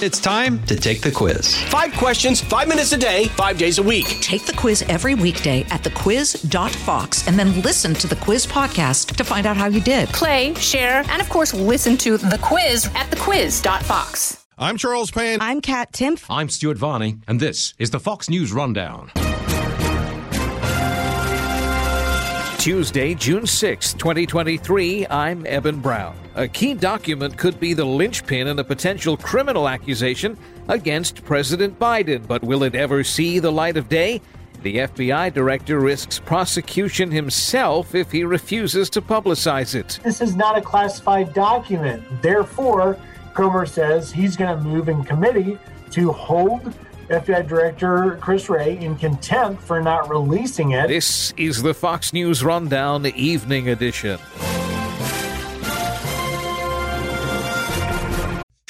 It's time to take the quiz. Five questions, five minutes a day, five days a week. Take the quiz every weekday at thequiz.fox and then listen to the quiz podcast to find out how you did. Play, share, and of course, listen to the quiz at thequiz.fox. I'm Charles Payne. I'm Kat Timpf. I'm Stuart Varney, and this is the Fox News Rundown. Tuesday, June 6, 2023, I'm Eben Brown. A key document could be the linchpin in a potential criminal accusation against President Biden, but will it ever see the light of day? The FBI director risks prosecution himself if he refuses to publicize it. This is not a classified document. Therefore, Comer says he's going to move in committee to hold FBI Director Chris Wray in contempt for not releasing it. This is the Fox News Rundown Evening Edition.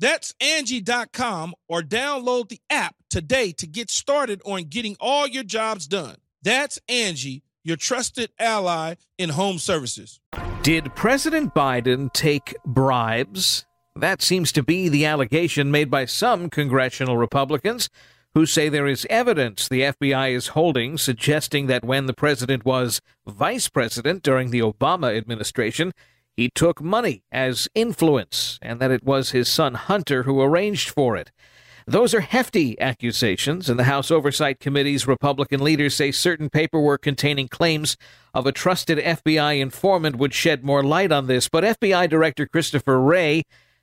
That's Angie.com or download the app today to get started on getting all your jobs done. That's Angie, your trusted ally in home services. Did President Biden take bribes? That seems to be the allegation made by some congressional Republicans who say there is evidence the FBI is holding suggesting that when the president was vice president during the Obama administration, he took money as influence and that it was his son Hunter who arranged for it. Those are hefty accusations, and the House Oversight Committee's Republican leaders say certain paperwork containing claims of a trusted FBI informant would shed more light on this. But FBI Director Christopher Wray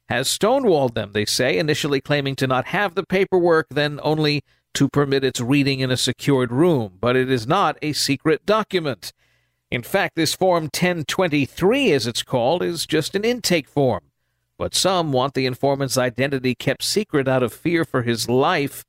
has stonewalled them, they say, initially claiming to not have the paperwork, then only to permit its reading in a secured room. But it is not a secret document. In fact, this Form 1023, as it's called, is just an intake form. But some want the informant's identity kept secret out of fear for his life.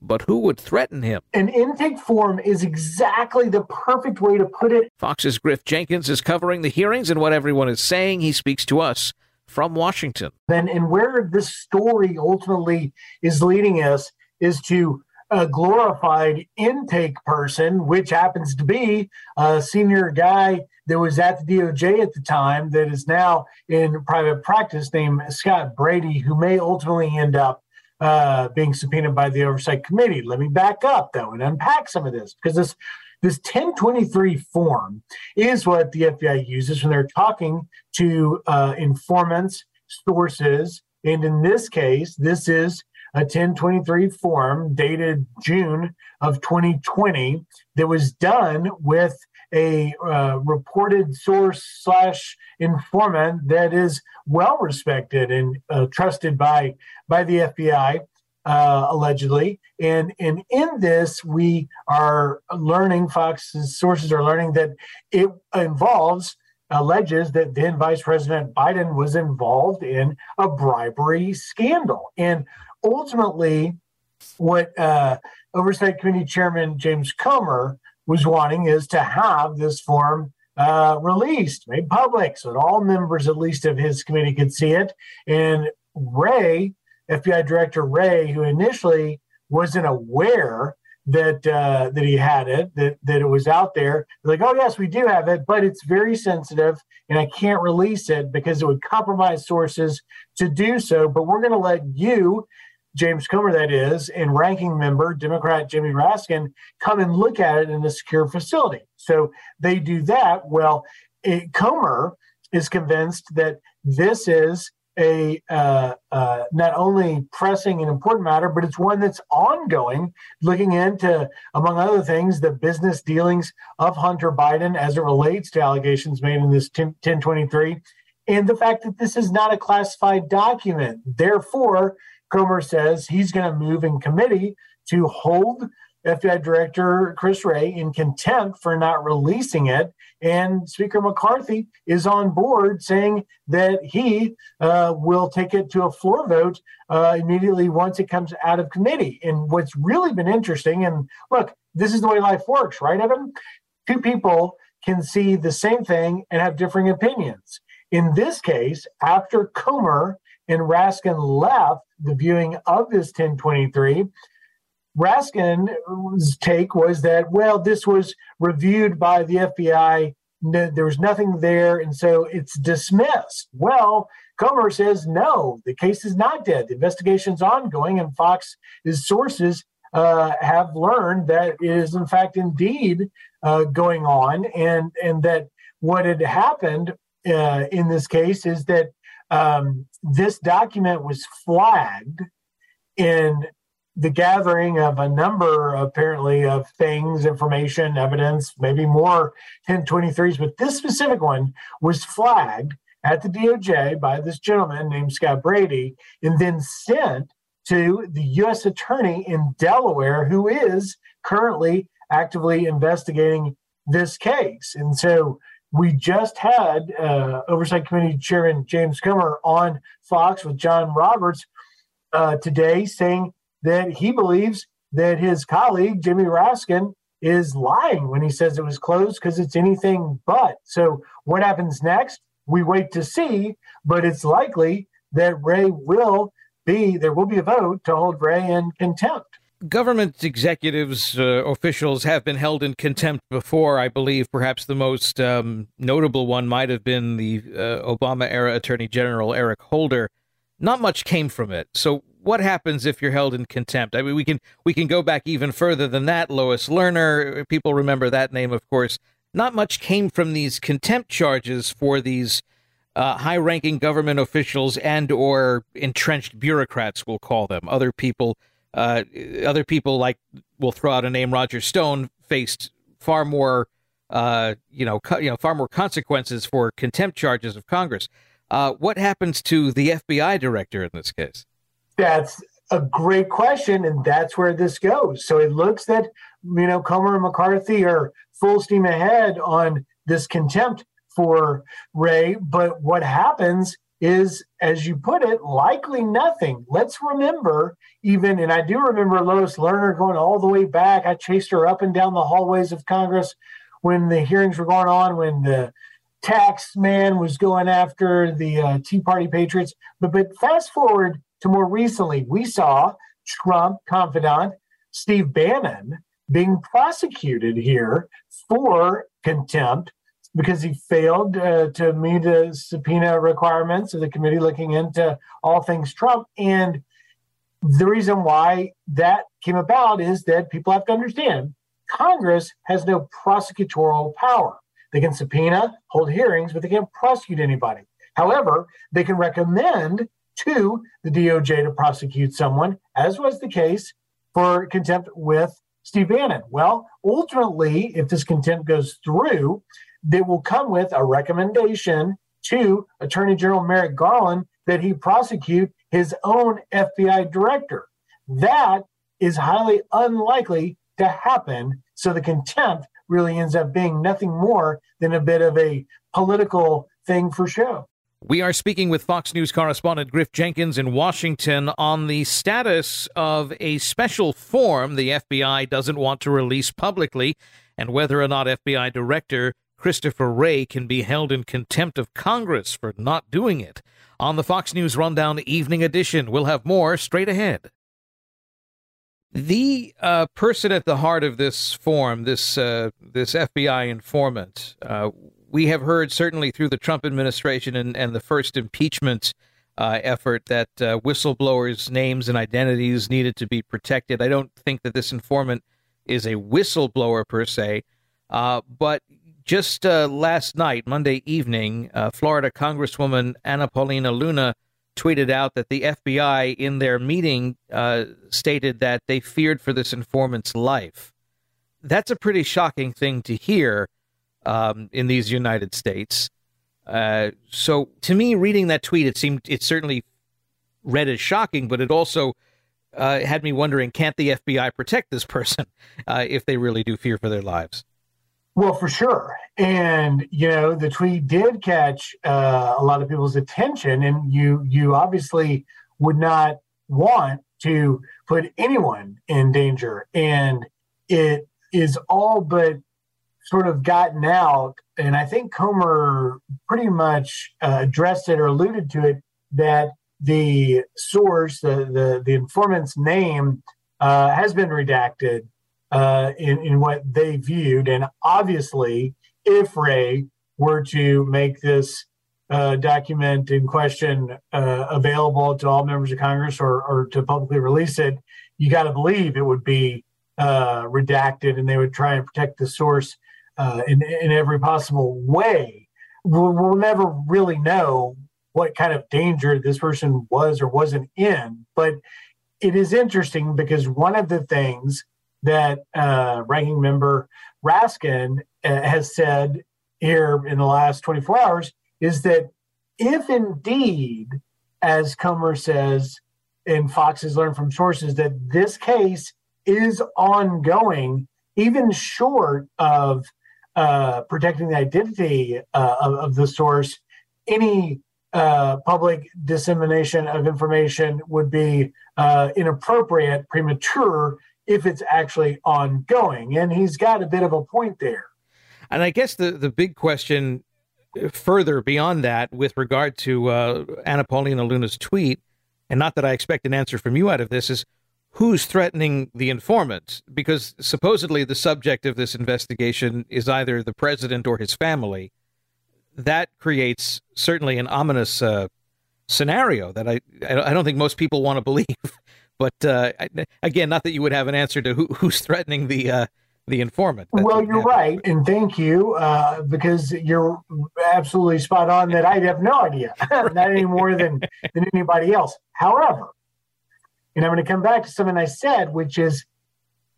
But who would threaten him? An intake form is exactly the perfect way to put it. Fox's Griff Jenkins is covering the hearings and what everyone is saying. He speaks to us from Washington. Then, and where this story ultimately is leading us is to a glorified intake person, which happens to be a senior guy that was at the DOJ at the time that is now in private practice named Scott Brady, who may ultimately end up uh, being subpoenaed by the Oversight Committee. Let me back up, though, and unpack some of this because this this 1023 form is what the FBI uses when they're talking to uh, informants, sources, and in this case, this is a 1023 form dated June of 2020 that was done with a uh, reported source slash informant that is well respected and uh, trusted by by the FBI uh, allegedly. And, and in this, we are learning, Fox's sources are learning that it involves, alleges that then Vice President Biden was involved in a bribery scandal. And ultimately, what uh, Oversight Committee Chairman James Comer was wanting is to have this form uh, released, made public, so that all members, at least of his committee, could see it. And Wray, FBI Director Wray, who initially wasn't aware that uh, that he had it, that that it was out there. Like, oh yes, we do have it, but it's very sensitive, and I can't release it because it would compromise sources to do so. But we're going to let you, James Comer, that is, and ranking member Democrat Jimmy Raskin, come and look at it in a secure facility. So they do that. Well, it, Comer is convinced that this is a uh, uh, not only pressing and important matter, but it's one that's ongoing, looking into, among other things, the business dealings of Hunter Biden as it relates to allegations made in this 10, 1023, and the fact that this is not a classified document. Therefore, Comer says he's going to move in committee to hold FBI Director Chris Wray in contempt for not releasing it. And Speaker McCarthy is on board saying that he uh, will take it to a floor vote uh, immediately once it comes out of committee. And what's really been interesting, and look, this is the way life works, right, Eben? Two people can see the same thing and have differing opinions. In this case, after Comer and Raskin left the viewing of this 1023, Raskin's take was that, well, this was reviewed by the FBI. No, there was nothing there, and so it's dismissed. Well, Comer says, no, the case is not dead. The investigation's ongoing, and Fox's sources uh, have learned that it is, in fact, indeed uh, going on, and, and that what had happened uh, in this case is that um, this document was flagged in the gathering of a number apparently of things information evidence maybe more 1023s but this specific one was flagged at the doj by this gentleman named scott brady and then sent to the u.s attorney in delaware who is currently actively investigating this case. And so we just had uh, oversight committee chairman james comer on fox with john roberts uh, today saying that he believes that his colleague, Jimmy Raskin, is lying when he says it was closed because it's anything but. So, what happens next? We wait to see, but it's likely that Wray will be, there will be a vote to hold Wray in contempt. Government executives, uh, officials have been held in contempt before. I believe perhaps the most um, notable one might have been the uh, Obama era Attorney General Eric Holder. Not much came from it. So, what happens if you're held in contempt? I mean, we can we can go back even further than that. Lois Lerner, people remember that name, of course. Not much came from these contempt charges for these uh, high-ranking government officials and or entrenched bureaucrats. We'll call them other people. Uh, other people like we'll throw out a name. Roger Stone faced far more, uh, you know, co- you know, far more consequences for contempt charges of Congress. Uh, what happens to the FBI director in this case? That's a great question, and that's where this goes. So it looks that you know Comer and McCarthy are full steam ahead on this contempt for Wray, but what happens is, as you put it, likely nothing. Let's remember, even, and I do remember Lois Lerner going all the way back. I chased her up and down the hallways of Congress when the hearings were going on, when the tax man was going after the uh, Tea Party patriots. But but fast forward to more recently, we saw Trump confidant Steve Bannon being prosecuted here for contempt because he failed uh, to meet the subpoena requirements of the committee looking into all things Trump. And the reason why that came about is that people have to understand Congress has no prosecutorial power. They can subpoena, hold hearings, but they can't prosecute anybody. However, they can recommend to the DOJ to prosecute someone, as was the case for contempt with Steve Bannon. Well, ultimately, if this contempt goes through, they will come with a recommendation to Attorney General Merrick Garland that he prosecute his own FBI director. That is highly unlikely to happen. So the contempt really ends up being nothing more than a bit of a political thing for show. We are speaking with Fox News correspondent Griff Jenkins in Washington on the status of a special form the FBI doesn't want to release publicly and whether or not FBI Director Christopher Wray can be held in contempt of Congress for not doing it. On the Fox News Rundown Evening Edition, we'll have more straight ahead. The uh, person at the heart of this form, this uh, this FBI informant, uh, we have heard certainly through the Trump administration and, and the first impeachment uh, effort that uh, whistleblowers' names and identities needed to be protected. I don't think that this informant is a whistleblower per se, uh, but just last night, Monday evening, Florida Congresswoman Anna Paulina Luna tweeted out that the FBI, in their meeting, uh, stated that they feared for this informant's life. That's a pretty shocking thing to hear um, in these United States. Uh, so, to me, reading that tweet, it seemed it certainly read as shocking, but it also uh, had me wondering: can't the FBI protect this person uh, if they really do fear for their lives? Well, for sure. And you know, the tweet did catch uh, a lot of people's attention, and you you obviously would not want to put anyone in danger. And it is all but sort of gotten out, and I think Comer pretty much uh, addressed it or alluded to it that the source, the the, the informant's name, uh, has been redacted uh, in, in what they viewed. And obviously, if Wray were to make this uh, document in question uh, available to all members of Congress or, or to publicly release it, you got to believe it would be uh, redacted and they would try and protect the source uh, in, in every possible way. We'll, we'll never really know what kind of danger this person was or wasn't in, but it is interesting because one of the things that uh, ranking member Raskin uh, has said here in the last 24 hours is that if indeed, as Comer says, and Fox has learned from sources, that this case is ongoing, even short of uh, protecting the identity uh, of, of, the source, any uh, public dissemination of information would be uh, inappropriate, premature, if it's actually ongoing. And he's got a bit of a point there. And I guess the, the big question further beyond that, with regard to uh, Anna Paulina Luna's tweet, and not that I expect an answer from you out of this, is who's threatening the informant? Because supposedly the subject of this investigation is either the president or his family. That creates certainly an ominous uh, scenario that I I don't think most people want to believe. But uh, again, not that you would have an answer to who, who's threatening the uh, the informant. That's well, you're right, and thank you uh, because you're absolutely spot on. That I have no idea, right. not any more than than anybody else. However, and I'm going to come back to something I said, which is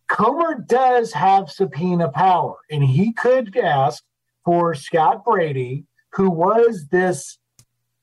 Comer does have subpoena power, and he could ask for Scott Brady, who was this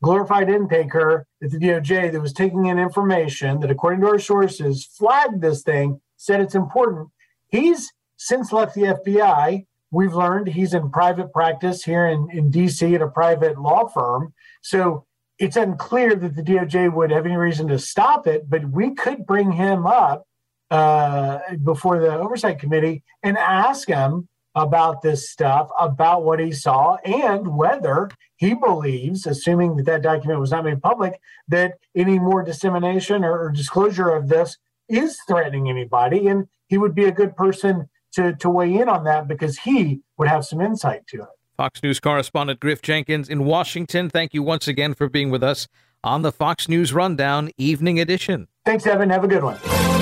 glorified intaker at the DOJ that was taking in information that, according to our sources, flagged this thing, said it's important. He's since left the FBI. We've learned he's in private practice here in, in DC at a private law firm. So it's unclear that the DOJ would have any reason to stop it, but we could bring him up uh, before the oversight committee and ask him about this stuff, about what he saw, and whether he believes, assuming that that document was not made public, that any more dissemination or, or disclosure of this is threatening anybody. And he would be a good person to, to weigh in on that because he would have some insight to it. Fox News correspondent Griff Jenkins in Washington, thank you once again for being with us on the Fox News Rundown Evening Edition. Thanks, Eben. Have a good one.